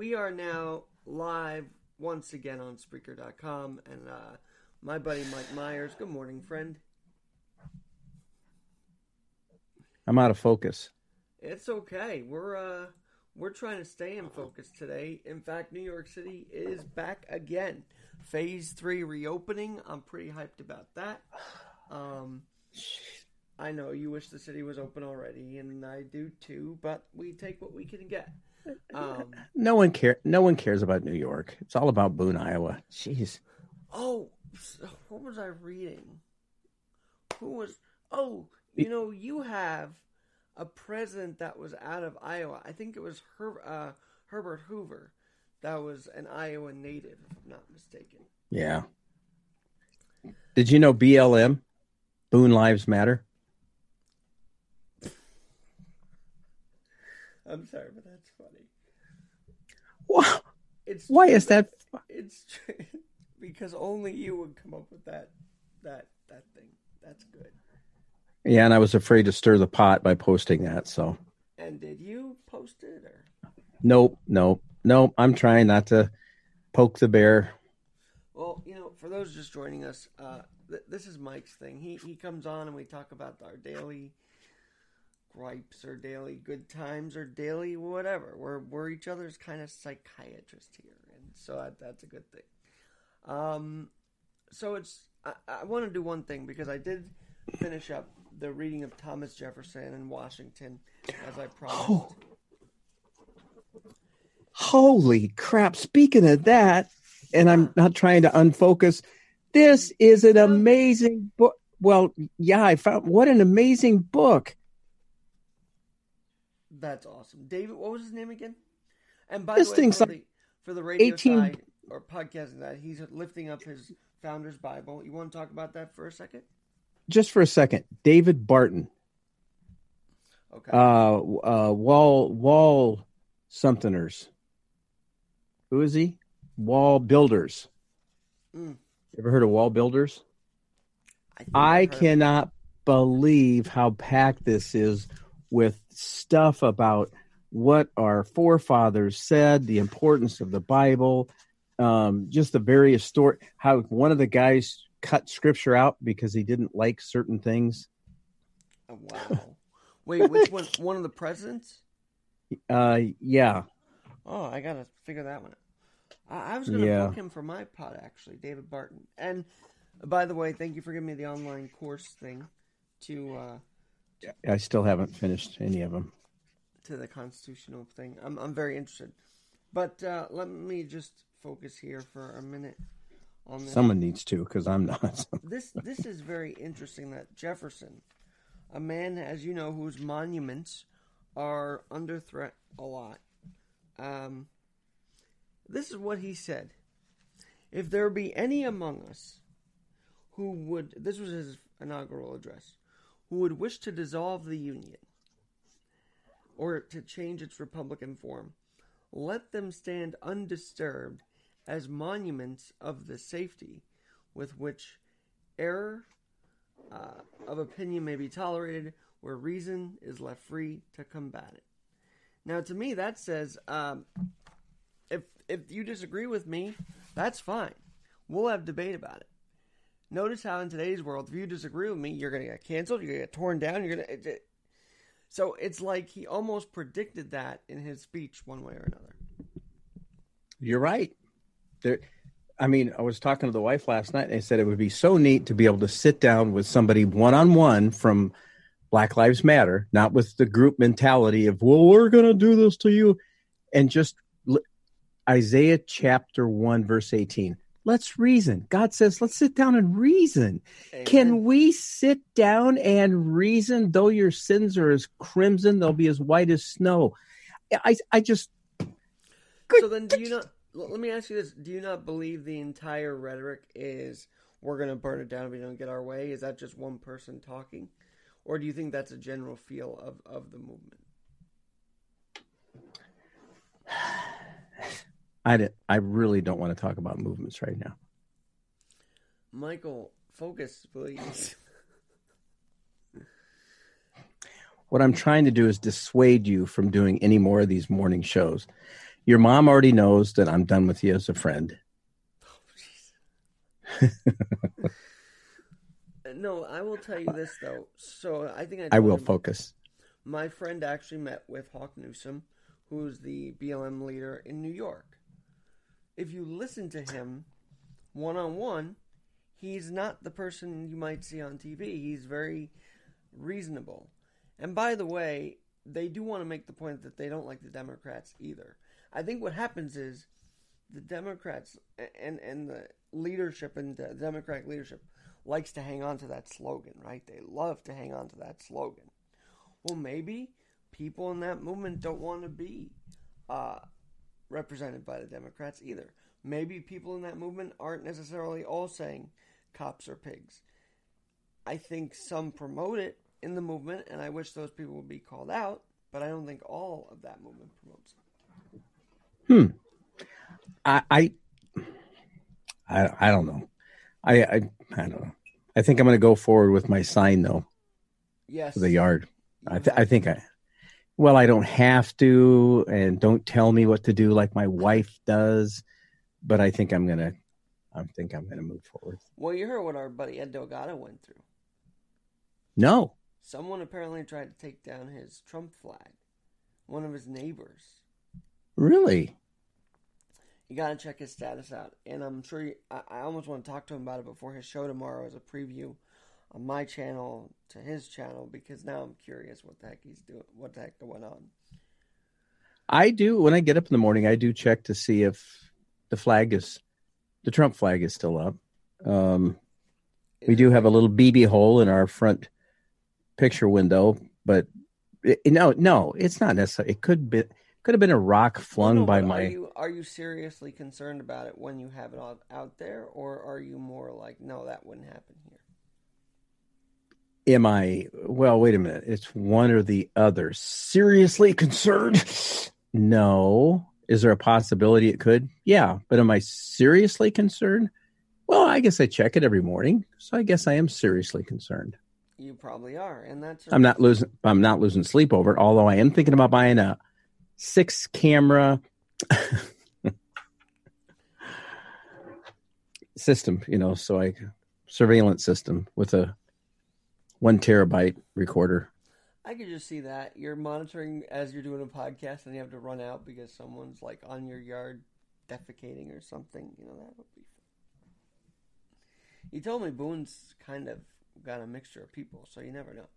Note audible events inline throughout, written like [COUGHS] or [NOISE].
We are now live once again on Spreaker.com, and uh, my buddy Mike Myers. Good morning, friend. I'm out of focus. It's okay. We're uh, we're trying to stay in focus today. In fact, New York City is back again. Phase three reopening. I'm pretty hyped about that. Um, I know you wish the city was open already, and I do too. But we take what we can get. Um, No one care. No one cares about New York. It's all about Boone, Iowa. Jeez. Oh, what was I reading? Who was? Oh, you know, you have a president that was out of Iowa. I think it was Her, uh, Herbert Hoover. That was an Iowa native, if I'm not mistaken. Yeah. Did you know BLM, Boone Lives Matter? I'm sorry, but that's funny. Wha- It's Why is that? It's [LAUGHS] because only you would come up with that that that thing. That's good. Yeah, and I was afraid to stir the pot by posting that. So, And did you post it or? nope, nope, nope. I'm trying not to poke the bear. Well, you know, for those just joining us, uh, th- this is Mike's thing. He he comes on and we talk about our daily gripes or daily good times or daily whatever. We're we're each other's kind of psychiatrist here, and so that, that's a good thing. Um, so it's I, I want to do one thing because I did finish up the reading of Thomas Jefferson and Washington as I promised. Oh. Holy crap! Speaking of that, and I'm not trying to unfocus. This is an amazing book. Well, yeah, I found what an amazing book. That's awesome, David. What was his name again? And by This the way, for like the, for the radio 18 side or podcasting that he's lifting up his founder's Bible. You want to talk about that for a second? Just for a second, David Barton. Okay. uh, uh, wall wall somethingers. Who is he? WallBuilders. Mm. Ever heard of WallBuilders? I I've cannot believe how packed this is with stuff about what our forefathers said, the importance of the Bible, um, just the various story. How one of the guys cut scripture out because he didn't like certain things. Oh, wow. Wait, which one? One of the presidents? Uh, yeah, Oh, I gotta figure that one out. I, I was gonna Yeah. book him for my pod actually, David Barton. And by the way, thank you for giving me the online course thing to uh, I still haven't finished any of them. to the constitutional thing. I'm I'm very interested. But uh, let me just focus here for a minute on this. Someone needs to because I'm not. [LAUGHS] This this is very interesting that Jefferson, a man as you know whose monuments are under threat a lot. Um, this is what he said: If there be any among us who would, this was his inaugural address, who would wish to dissolve the Union or to change its Republican form, let them stand undisturbed as monuments of the safety with which error uh, of opinion may be tolerated where reason is left free to combat it. Now, to me, that says um, if if you disagree with me, that's fine. We'll have debate about it. Notice how in today's world, if you disagree with me, you're going to get canceled, you're going to get torn down, you're going to. It, so it's like he almost predicted that in his speech, one way or another. You're right. There, I mean, I was talking to the wife last night, and I said it would be so neat to be able to sit down with somebody one on one from Black Lives Matter, not with the group mentality of "Well, we're going to do this to you," and just Isaiah chapter one verse eighteen. Let's reason. God says, "Let's sit down and reason." Can we sit down and reason? Though your sins are as crimson, they'll be as white as snow. I, I just So then, do you not? Let me ask you this: Do you not believe the entire rhetoric is "we're going to burn it down if we don't get our way"? Is that just one person talking, or do you think that's a general feel of of the movement? I, di- I really don't want to talk about movements right now. Michael, focus, please. [LAUGHS] What I'm trying to do is dissuade you from doing any more of these morning shows. Your mom already knows that I'm done with you as a friend. [LAUGHS] no, I will tell you this though. So I think I, I will focus. My friend actually met with Hawk Newsom, who's the BLM leader in New York. If you listen to him one on one, he's not the person you might see on TV. He's very reasonable. And by the way, they do want to make the point that they don't like the Democrats either. I think what happens is the Democrats and and the leadership and the Democratic leadership likes to hang on to that slogan, right? They love to hang on to that slogan. Well, maybe people in that movement don't want to be uh, represented by the Democrats either. Maybe people in that movement aren't necessarily all saying cops are pigs. I think some promote it in the movement, and I wish those people would be called out, but I don't think all of that movement promotes it. Hmm. I, I, I, I don't know. I, I, I don't know. I think I'm going to go forward with my sign though Yes. for the yard. I, th- I think I. Well, I don't have to, and don't tell me what to do like my wife does. But I think I'm gonna. I think I'm gonna move forward. Well, you heard what our buddy Ed Delgado went through. No, Someone apparently tried to take down his Trump flag. One of his neighbors. really. You gotta check his status out, and I'm sure you, I, I almost want to talk to him about it before his show tomorrow as a preview on my channel to his channel because now I'm curious what the heck he's doing, what the heck going on. I do when I get up in the morning. I do check to see if the flag is, the Trump flag is still up. Um, we do have a little BB hole in our front picture window, but it, no, no, it's not necessary. It could be could have been a rock flung No, by my. Are you are you seriously concerned about it when you have it out, out there, or are you more like, no, that wouldn't happen here? Am I? Well, wait a minute. It's one or the other. Seriously concerned? No. Is there a possibility it could? Yeah, but am I seriously concerned? Well, I guess I check it every morning, so I guess I am seriously concerned. You probably are, and that's I'm not losing. I'm not losing sleep over it. Although I am thinking about buying a six camera [LAUGHS] system. You know, so I surveillance system with a one terabyte recorder. I could just see that you're monitoring as you're doing a podcast, and you have to run out because someone's like on your yard defecating or something. You know that would be. Fun. You told me Boone's kind of got a mixture of people, so you never know.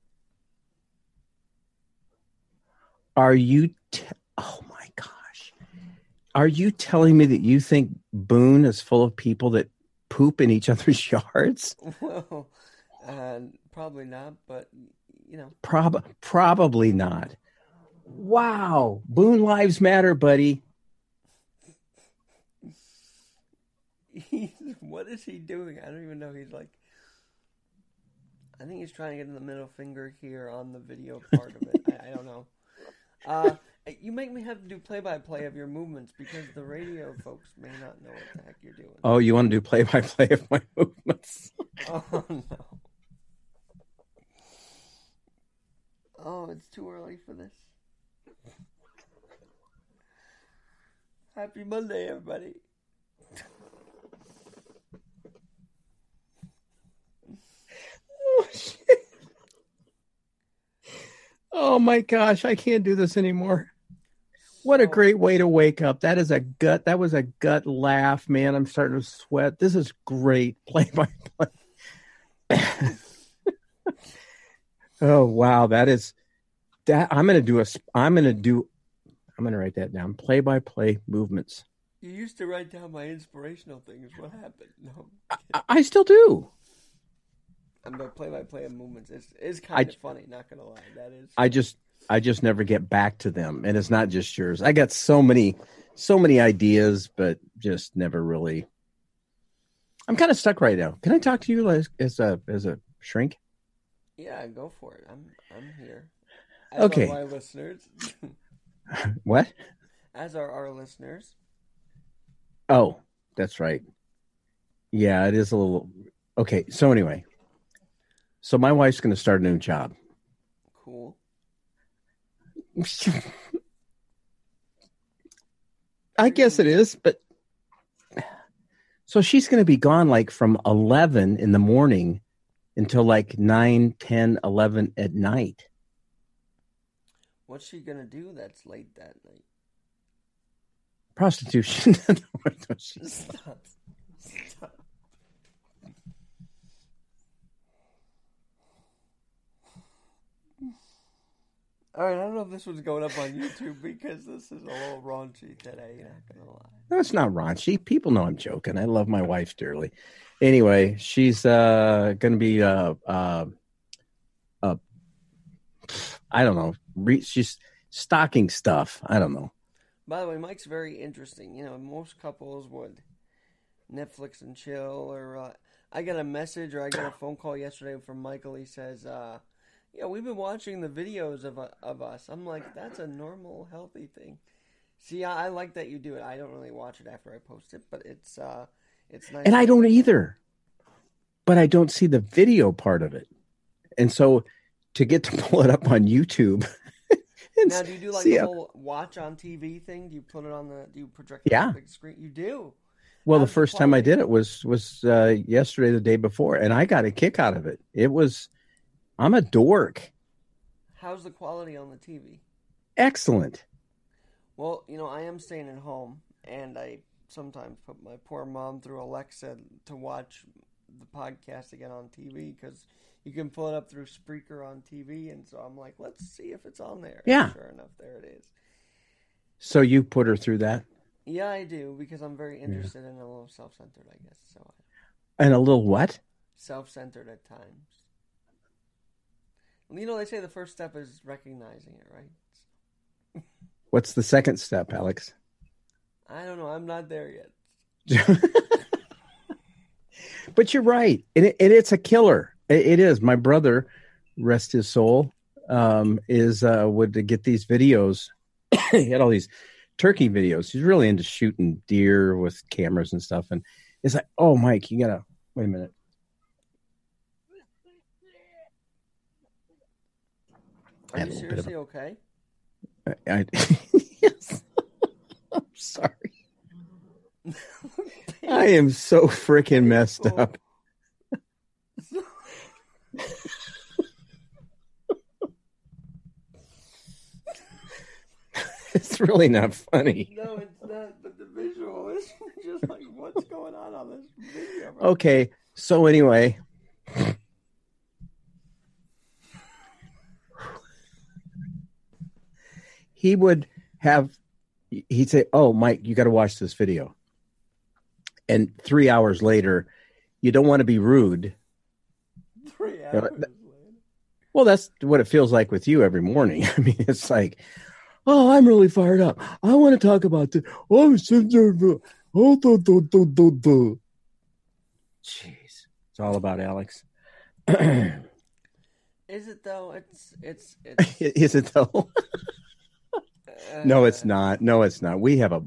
Are you? T- oh my gosh! Are you telling me that you think Boone is full of people that poop in each other's [LAUGHS] yards? Well, uh, probably not, but you know, Prob- probably not. Wow, Boone lives matter, buddy. what is he doing? I don't even know. He's like, I think he's trying to get in the middle finger here on the video part of it. I, I don't know. Uh, you make me have to do play-by-play of your movements because the radio folks may not know what the heck you're doing. Oh, you want to do play by play of my [LAUGHS] movements? Oh no. Oh, it's too early for this. Happy Monday, everybody. Oh, shit. Oh my gosh, I can't do this anymore. What a great way to wake up. That is a gut. That was a gut laugh, man. I'm starting to sweat. This is great [LAUGHS] play by play. Oh wow, that is that I'm going to do a I'm going to do I'm going to write that down. Play by play movements. You used to write down my inspirational things. What happened? No, I, I still do. I'm the play-by-play of movements. It's, it's I- kind of funny. Not gonna lie, that is. I just I just never get back to them and it's not just yours. I got so many so many ideas but just never really I'm kind of stuck right now. Can I talk to you as, as a as a shrink? Yeah, go for it. I'm I'm here. As Okay. Are my listeners, [LAUGHS] What? as are our listeners. Oh, that's right. Yeah, it is a little Okay, so anyway. So my wife's going to start a new job. Cool. [LAUGHS] I guess it is, but so she's going to be gone like from 11 in the morning until like 9, 10, 11 at night. What's she gonna do that's late that night? Prostitution. [LAUGHS] Stop. Stop. All right, I don't know if this one's going up on YouTube because this is a little raunchy today. You're not gonna lie. No, it's not raunchy. People know I'm joking. I love my wife dearly. Anyway, she's uh going to be uh uh uh I don't know. Re- she's stocking stuff. I don't know. By the way, Mike's very interesting. You know, most couples would Netflix and chill, or uh, I got a message or I got a phone call yesterday from Michael. He says, uh, "Yeah, we've been watching the videos of uh, of us." I'm like, "That's a normal, healthy thing." See, I, I like that you do it. I don't really watch it after I post it, but it's uh, it's nice. And I don't either. But I don't see the video part of it. And so to get to [LAUGHS] pull it up on YouTube. [LAUGHS] Now, do you do like the a- whole watch on TV thing? Do you put it on the? Do you project? Yeah. it on the big screen. You do. Well, How's the first time I did it was was uh, yesterday, the day before, and I got a kick out of it. It was, I'm a dork. How's the quality on the TV? Excellent. Well, you know, I am staying at home, and I sometimes put my poor mom through Alexa to watch the podcast again on TV because you can pull it up through Spreaker on TV, and so I'm like, let's see if it's on there. And Yeah. sure enough, there it is. So you put her through that, Yeah, I do because I'm very interested and a little self-centered, I guess. So and a little what? self-centered at times. You know, they say the first step is recognizing it, right? What's the second step, Alex? I don't know. I'm not there yet. [LAUGHS] but you're right, and, it, and it's a killer. It, it is. My brother, rest his soul, um, is uh, would get these videos. [COUGHS] he had all these turkey videos. He's really into shooting deer with cameras and stuff. And it's like, oh, Mike, you gotta wait a minute. Are you a little bit of seriously okay? I, I, [LAUGHS] yes. [LAUGHS] I'm sorry. [LAUGHS] I am so freaking messed up. It's really not funny. No, it's not. But the visual is just like, what's going on on this video? Okay, so anyway, he would have he'd say, "Oh, Mike, you got to watch this video." And 3 hours later, you don't want to be rude. Three hours. Well, that's what it feels like with you every morning. [LAUGHS] I mean, it's like, "Oh, I'm really fired up. I want to talk about this." Oh, oh, do, do, do, do, do. Jeez, it's all about Alex. [CLEARS THROAT] Is it though? It's it's it's. [LAUGHS] Is it though? [LAUGHS] no, it's not. No, it's not. We have a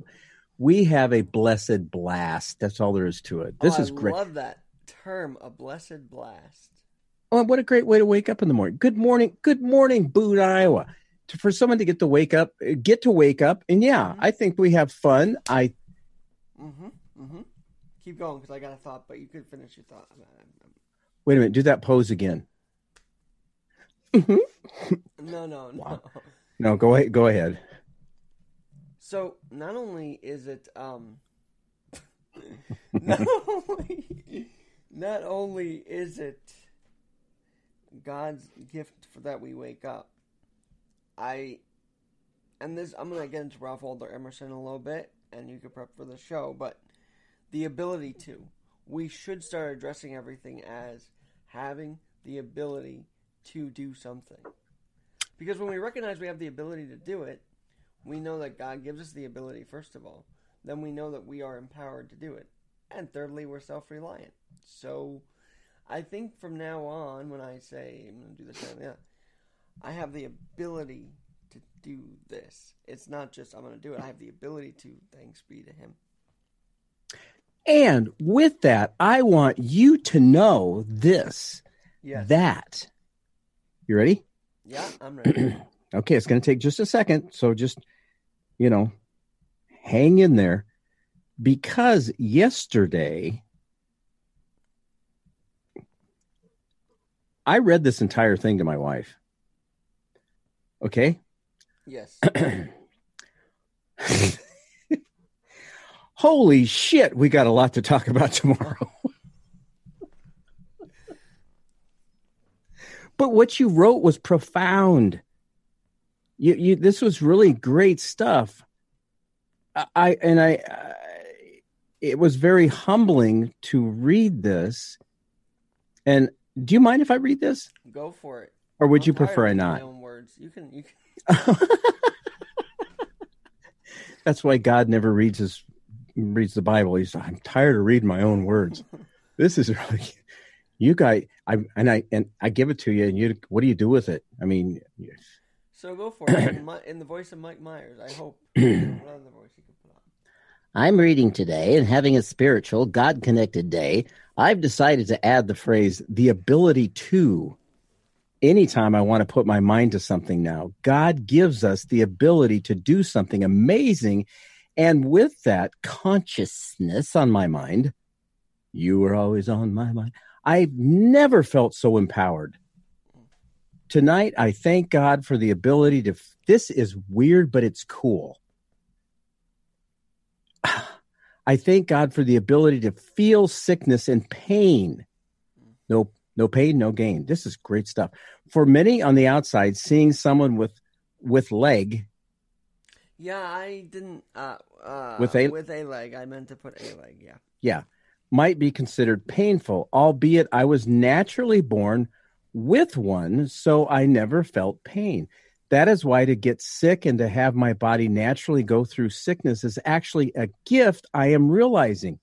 we have a blessed blast. That's all there is to it. This oh, is great. I love that term, a blessed blast. Oh, what a great way to wake up in the morning. Good morning. Good morning, Boot, Iowa. For someone to get to wake up, uh, get to wake up, and yeah, Mhm. I think we have fun. I Mm-hmm. Mm-hmm. Keep going because I got a thought, but you could finish your thought. Wait a minute. Do that pose again. No, no, no. Wow. No, go ahead. Go ahead. So not only is it um [LAUGHS] not only not only is it God's gift for that we wake up. I and this I'm gonna get into Ralph Waldo Emerson a little bit and you can prep for the show, but the ability to. We should start addressing everything as having the ability to do something. Because when we recognize we have the ability to do it, we know that God gives us the ability, first of all. Then we know that we are empowered to do it. And thirdly, we're self reliant. So I think from now on, when I say, I'm going to do this, yeah, I have the ability to do this. It's not just I'm going to do it, I have the ability to, thanks be to Him. And with that, I want you to know this. Yes. That. You ready? yeah, I'm ready. [CLEARS THROAT] Okay, it's going to take just a second. So just, you know, hang in there because yesterday I read this entire thing to my wife. Okay? Yes. [CLEARS THROAT] Holy shit, we got a lot to talk about tomorrow. [LAUGHS] but what you wrote was profound. You, you, this was really great stuff. I and I, I, it was very humbling to read this. And do you mind if I read this, Go for it. or would I'm you prefer I not? My own words. You can. You can. [LAUGHS] That's why God never reads his reads the Bible. He's I'm tired of reading my own words. [LAUGHS] This is really you guys. I and I and I give it to you, and you. What do you do with it? I mean, So go for it. [COUGHS] In, the voice of Mike Myers, I hope. [COUGHS] what voice you can put on? I'm reading today and having a spiritual, God connected day. I've decided to add the phrase, the ability to. Anytime I want to put my mind to something now, God gives us the ability to do something amazing. And with that consciousness on my mind, you were always on my mind. I've never felt so empowered. Tonight, I thank God for the ability to. This is weird, but it's cool. [SIGHS] I thank God for the ability to feel sickness and pain. No, no pain, no gain. This is great stuff. For many on the outside, seeing someone with with leg Yeah, I didn't. Uh, uh, With a- with a leg, I meant to put a leg. Yeah. yeah, might be considered painful, albeit I was naturally born with one, so I never felt pain. That is why to get sick and to have my body naturally go through sickness is actually a gift I am realizing.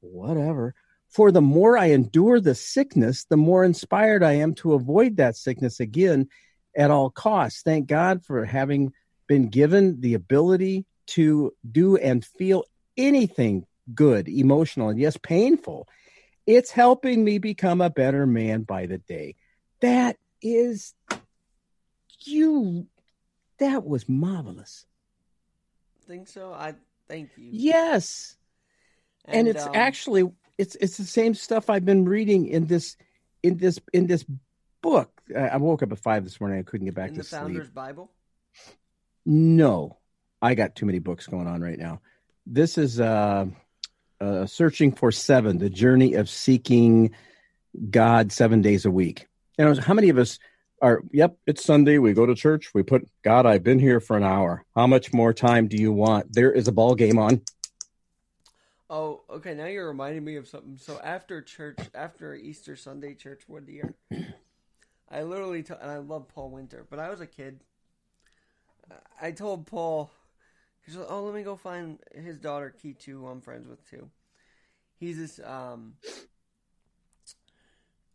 Whatever. For the more I endure the sickness, the more inspired I am to avoid that sickness again at all costs. Thank God for having been given the ability to do and feel anything good, emotional, and yes, painful. It's helping me become a better man by the day. That is you. That was marvelous. Think so? I thank you. Yes. And, it's um, actually it's it's the same stuff I've been reading in this in this in this book. I woke up at five this morning. I couldn't get back to the sleep. Founder's Bible. No, I got too many books going on right now. This is uh, uh, searching for seven: the journey of seeking God seven days a week. I was, how many of us are? Yep, it's Sunday. We go to church. We put God. I've been here for an hour. How much more time do you want? There is a ball game on. Oh, okay. Now you're reminding me of something. So after church, after Easter Sunday church one year, I literally t- and I love Paul Winter, but I was a kid. I told Paul, he's like, "Oh, let me go find his daughter Key who I'm friends with too." He's this um,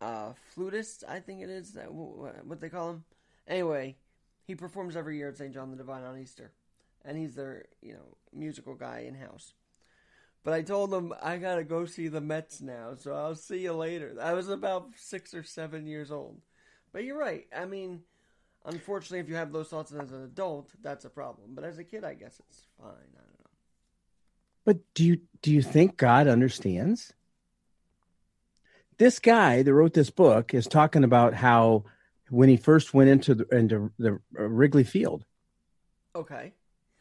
uh, flutist, I think it is that what they call him. Anyway, he performs every year at St. John the Divine on Easter, and he's their you know musical guy in house. But I told him I gotta go see the Mets now, so I'll see you later. I was about six or seven years old. But you're right. I mean, unfortunately, if you have those thoughts as an adult, that's a problem. But as a kid, I guess it's fine. I don't know. But do you do you think God understands? This guy that wrote this book is talking about how when he first went into the, into the uh, Wrigley Field, Okay.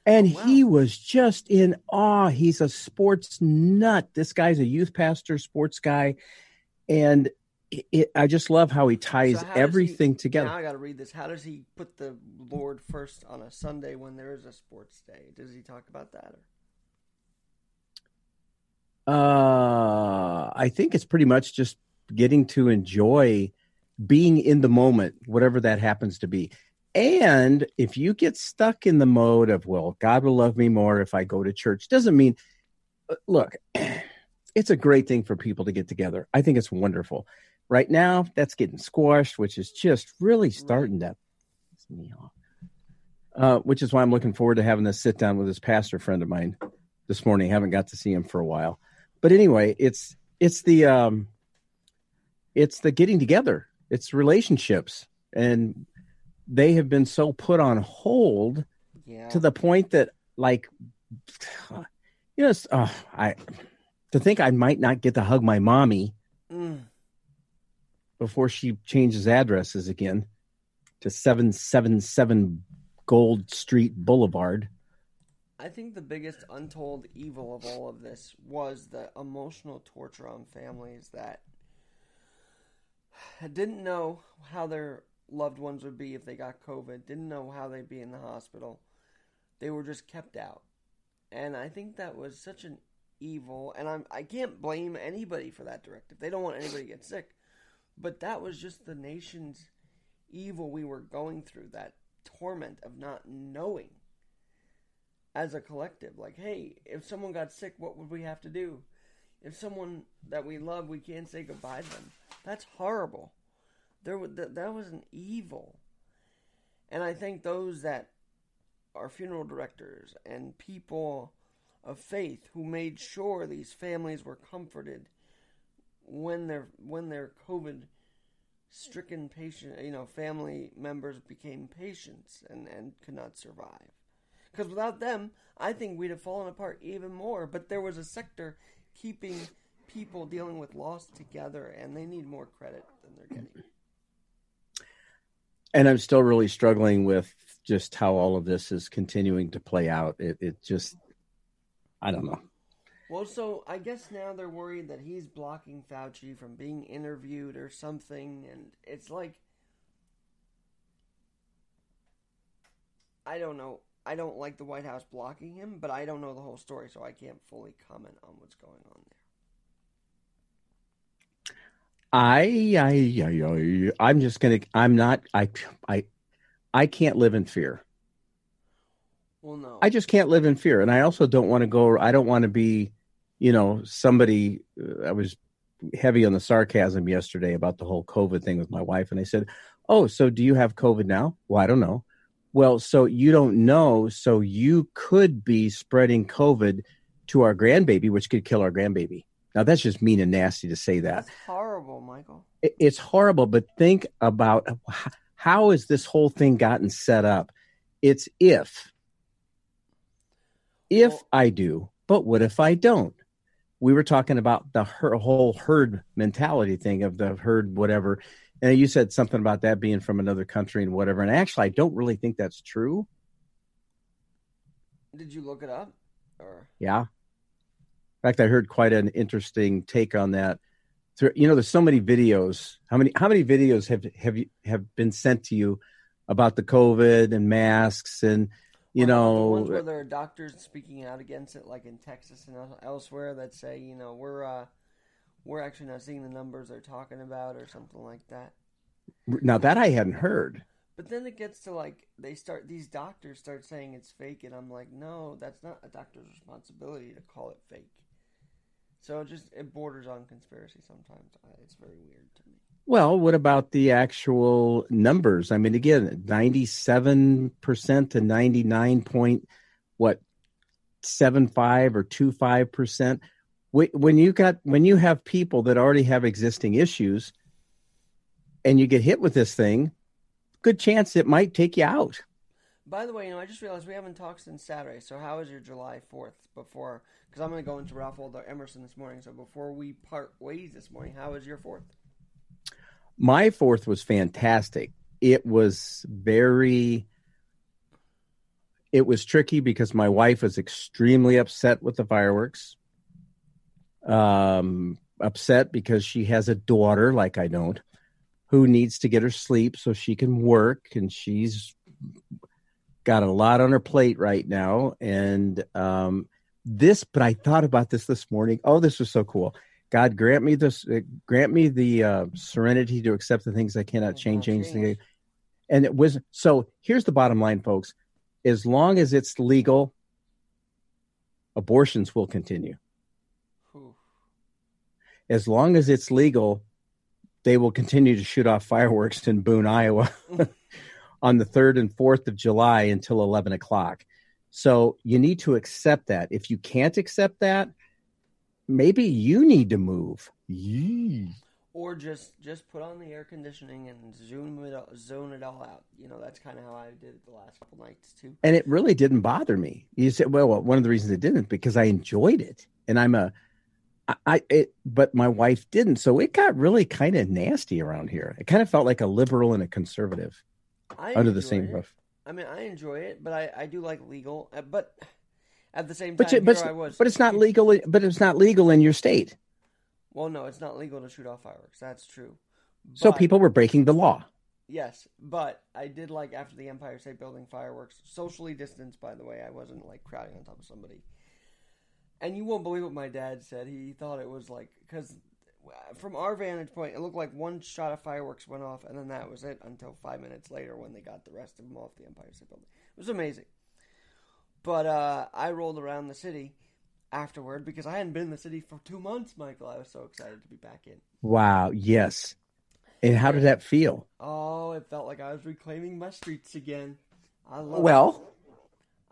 and Wow. he was just in awe. He's a sports nut. This guy's a youth pastor, sports guy, and it, it, I just love how he ties So how does he- everything together. Now I gotta read this. How does he put the Lord first on a Sunday when there is a sports day? Does he talk about that? Or? Uh, I think it's pretty much just getting to enjoy being in the moment, whatever that happens to be. And if you get stuck in the mode of, well, God will love me more if I go to church, doesn't mean, uh, look, [CLEARS THROAT] it's a great thing for people to get together. I think it's wonderful. Right now, that's getting squashed, which is just really starting to piss me off. Uh, which is why I'm looking forward to having this sit down with this pastor friend of mine this morning. I haven't got to see him for a while but anyway it's it's the um it's the getting together it's relationships and they have been so put on hold Yeah. to the point that like you know, uh, I to think I might not get to hug my mommy Mm. before she changes addresses again to 777 Gold Street Boulevard. I think the biggest untold evil of all of this was the emotional torture on families that didn't know how their loved ones would be if they got COVID, didn't know how they'd be in the hospital. They were just kept out. And I think that was such an evil, and I'm, I can't blame anybody for that directive. They don't want anybody to get sick. But that was just the nation's evil we were going through, that torment of not knowing as a collective. Like, hey, if someone got sick, what would we have to do? If someone that we love, we can't say goodbye to them. That's horrible. There, that, that was an evil. And I think those that are funeral directors and people of faith who made sure these families were comforted when their when their COVID stricken patient, you know, family members became patients and, and could not survive. Because without them, I think we'd have fallen apart even more. But there was a sector keeping people dealing with loss together, and they need more credit than they're getting. And I'm still really struggling with just how all of this is continuing to play out. It, it just, I don't know. Well, so I guess now they're worried that he's blocking Fauci from being interviewed or something, and it's like I don't know. I don't like the White House blocking him, but I don't know the whole story, so I can't fully comment on what's going on there. I, I, I, I I'm just gonna. I'm not. I, I, I can't live in fear. Well, no, I just can't live in fear, and I also don't want to go. I don't want to be, you know, somebody. Uh, I was heavy on the sarcasm yesterday about the whole COVID thing with my wife, and I said, "Oh, so do you have COVID now?" Well, I don't know. Well, so you don't know, so you could be spreading COVID to our grandbaby, which could kill our grandbaby. Now that's just mean and nasty to say that. that's horrible, Michael. It's horrible, but think about how has this whole thing gotten set up? It's if if Well- I do, but what if I don't? We were talking about the her- whole herd mentality thing of the herd, whatever. And you said something about that being from another country and whatever. And actually, I don't really think that's true. Did you look it up? Or Yeah. In fact, I heard quite an interesting take on that. You know, there's so many videos. How many how many videos have have you have been sent to you about the COVID and masks and you Or the ones know where there are doctors speaking out against it, like in Texas and elsewhere, that say, you know, we're uh, we're actually not seeing the numbers they're talking about, or something like that. now that I hadn't heard. But then it gets to like they start these doctors start saying it's fake, and I'm like, no, that's not a doctor's responsibility to call it fake. So it just it borders on conspiracy sometimes. It's very weird to me. Well, what about the actual numbers? I mean, again, ninety-seven percent to ninety-nine point what seven five or two five percent. When you got when you have people that already have existing issues, and you get hit with this thing, good chance it might take you out. By the way, you know, I just realized we haven't talked since Saturday. So how was your July Fourth? Before, because I'm going to go into Ralph Waldo Emerson this morning. So before we part ways this morning, how was your Fourth? My fourth was fantastic. It was very it was tricky because my wife was extremely upset with the fireworks. Um upset because she has a daughter like I don't who needs to get her sleep so she can work and she's got a lot on her plate right now and um this but I thought about this this morning. Oh, this was so cool. God grant me this, uh, grant me the uh, serenity to accept the things I cannot Change, change. the- and it was so. Here's the bottom line, folks: as long as it's legal, abortions will continue. Whew. As long as it's legal, they will continue to shoot off fireworks in Boone, Iowa, [LAUGHS] on the third and fourth of July until eleven o'clock. So you need to accept that. If you can't accept that, maybe you need to move. Yee. or just just put on the air conditioning and zoom it out, zone it all out. You know, that's kind of how I did it the last couple nights too. and it really didn't bother me. You said, well, well, one of the reasons it didn't because I enjoyed it, and I'm a, I, it, but my wife didn't, so it got really kind of nasty around here. It kind of felt like a liberal and a conservative I under the same it. roof. I mean, I enjoy it, but I, I do like legal. uh, But at the same But time, you, but, here I was. but it's not legal. But it's not legal in your state. Well, no, it's not legal to shoot off fireworks. That's true. So people were breaking the law. Yes, but I did like after the Empire State Building fireworks, socially distanced. By the way, I wasn't like crowding on top of somebody. And you won't believe what my dad said. He thought it was like because from our vantage point, it looked like one shot of fireworks went off, and then that was it until five minutes later when they got the rest of them off the Empire State Building. It was amazing. But uh, I rolled around the city afterward because I hadn't been in the city for two months, Michael. I was so excited to be back in. Wow. Yes. And how did that feel? Oh, it felt like I was reclaiming my streets again. I love Well,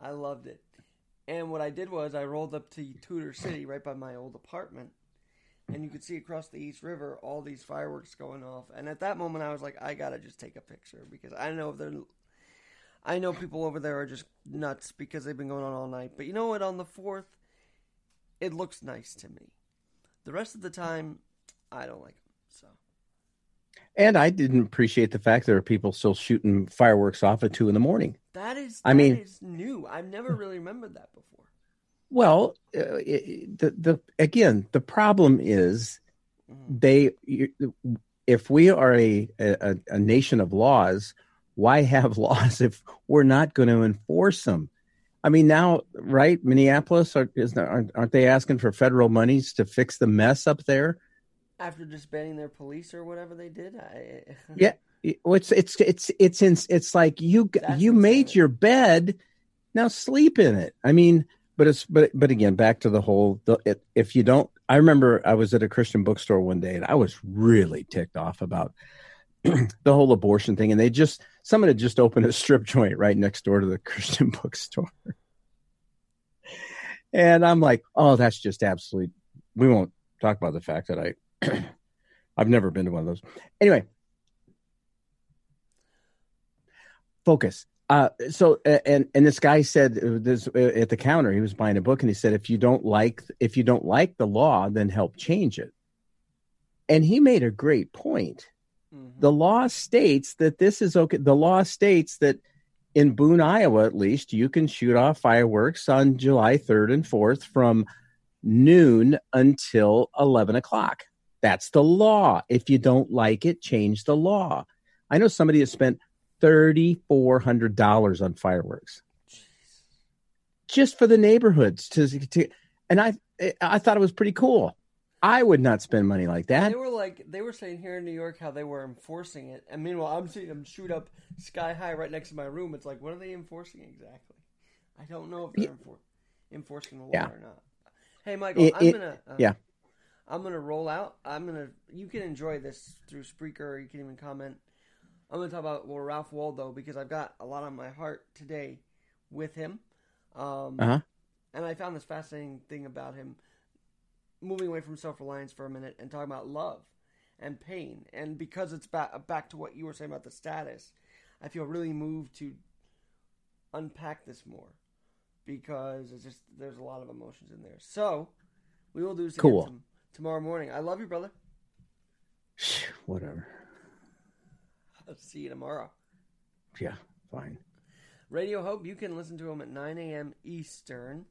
I loved it. And what I did was I rolled up to Tudor City right by my old apartment. And you could see across the East River all these fireworks going off. And at that moment I was like, I gotta just take a picture because I know if they're I know people over there are just nuts because they've been going on all night. But you know what, on the fourth, it looks nice to me. The rest of the time, I don't like them. So and I didn't appreciate the fact there are people still shooting fireworks off at two in the morning. That is I mean- is new. I've never really remembered that before. Well, uh, it, the the again, the problem is Mhm. they. If we are a, a a nation of laws, why [LAUGHS] have laws if we're not going to enforce them? I mean, now, right? Minneapolis are, aren't, aren't they asking for federal monies to fix the mess up there? After disbanding their police or whatever they did, I Yeah. It's it's it's it's in, it's like you That's you made your bed, now sleep in it. I mean, but it's but but again, back to the whole. The, it, if you don't, I remember I was at a Christian bookstore one day and I was really ticked off about [CLEARS THROAT] the whole abortion thing, and they just someone had just opened a strip joint right next door to the [LAUGHS] Christian bookstore, and I'm like, oh, that's just absolute. We won't talk about the fact that I. [CLEARS THROAT] I've never been to one of those. Anyway, focus. Uh, so and and this guy said uh, this uh, at the counter he was buying a book and he said if you don't like if you don't like the law then help change it. And he made a great point. Mhm. the law states that this is okay the law states that in boone iowa at least you can shoot off fireworks on july 3rd and 4th from noon until 11 o'clock. That's the law. If you don't like it change the law. I know somebody has spent $3400 on fireworks just for the neighborhoods to, to and i i thought it was pretty cool i would not spend money like that They were like they were saying here in New York how they were enforcing it, and meanwhile I'm seeing them shoot up sky high right next to my room. It's like, what are they enforcing exactly? I don't know if they're enfor- enforcing the law Yeah. or not. Hey, Michael, It- I'm it- gonna uh, yeah. I'm gonna roll out. I'm gonna you can enjoy this through Spreaker. Or you can even comment. I'm gonna talk about well, Ralph Waldo because I've got a lot on my heart today with him. Um, uh-huh and I found this fascinating thing about him moving away from self reliance for a minute and talking about love and pain. And because it's back back to what you were saying about the status, I feel really moved to unpack this more because it's just there's a lot of emotions in there. So we will do this again Cool. tomorrow morning. I love you, brother. whatever I'll [LAUGHS] see you tomorrow. yeah fine Radio Hope, you can listen to him at 9 a.m. Eastern.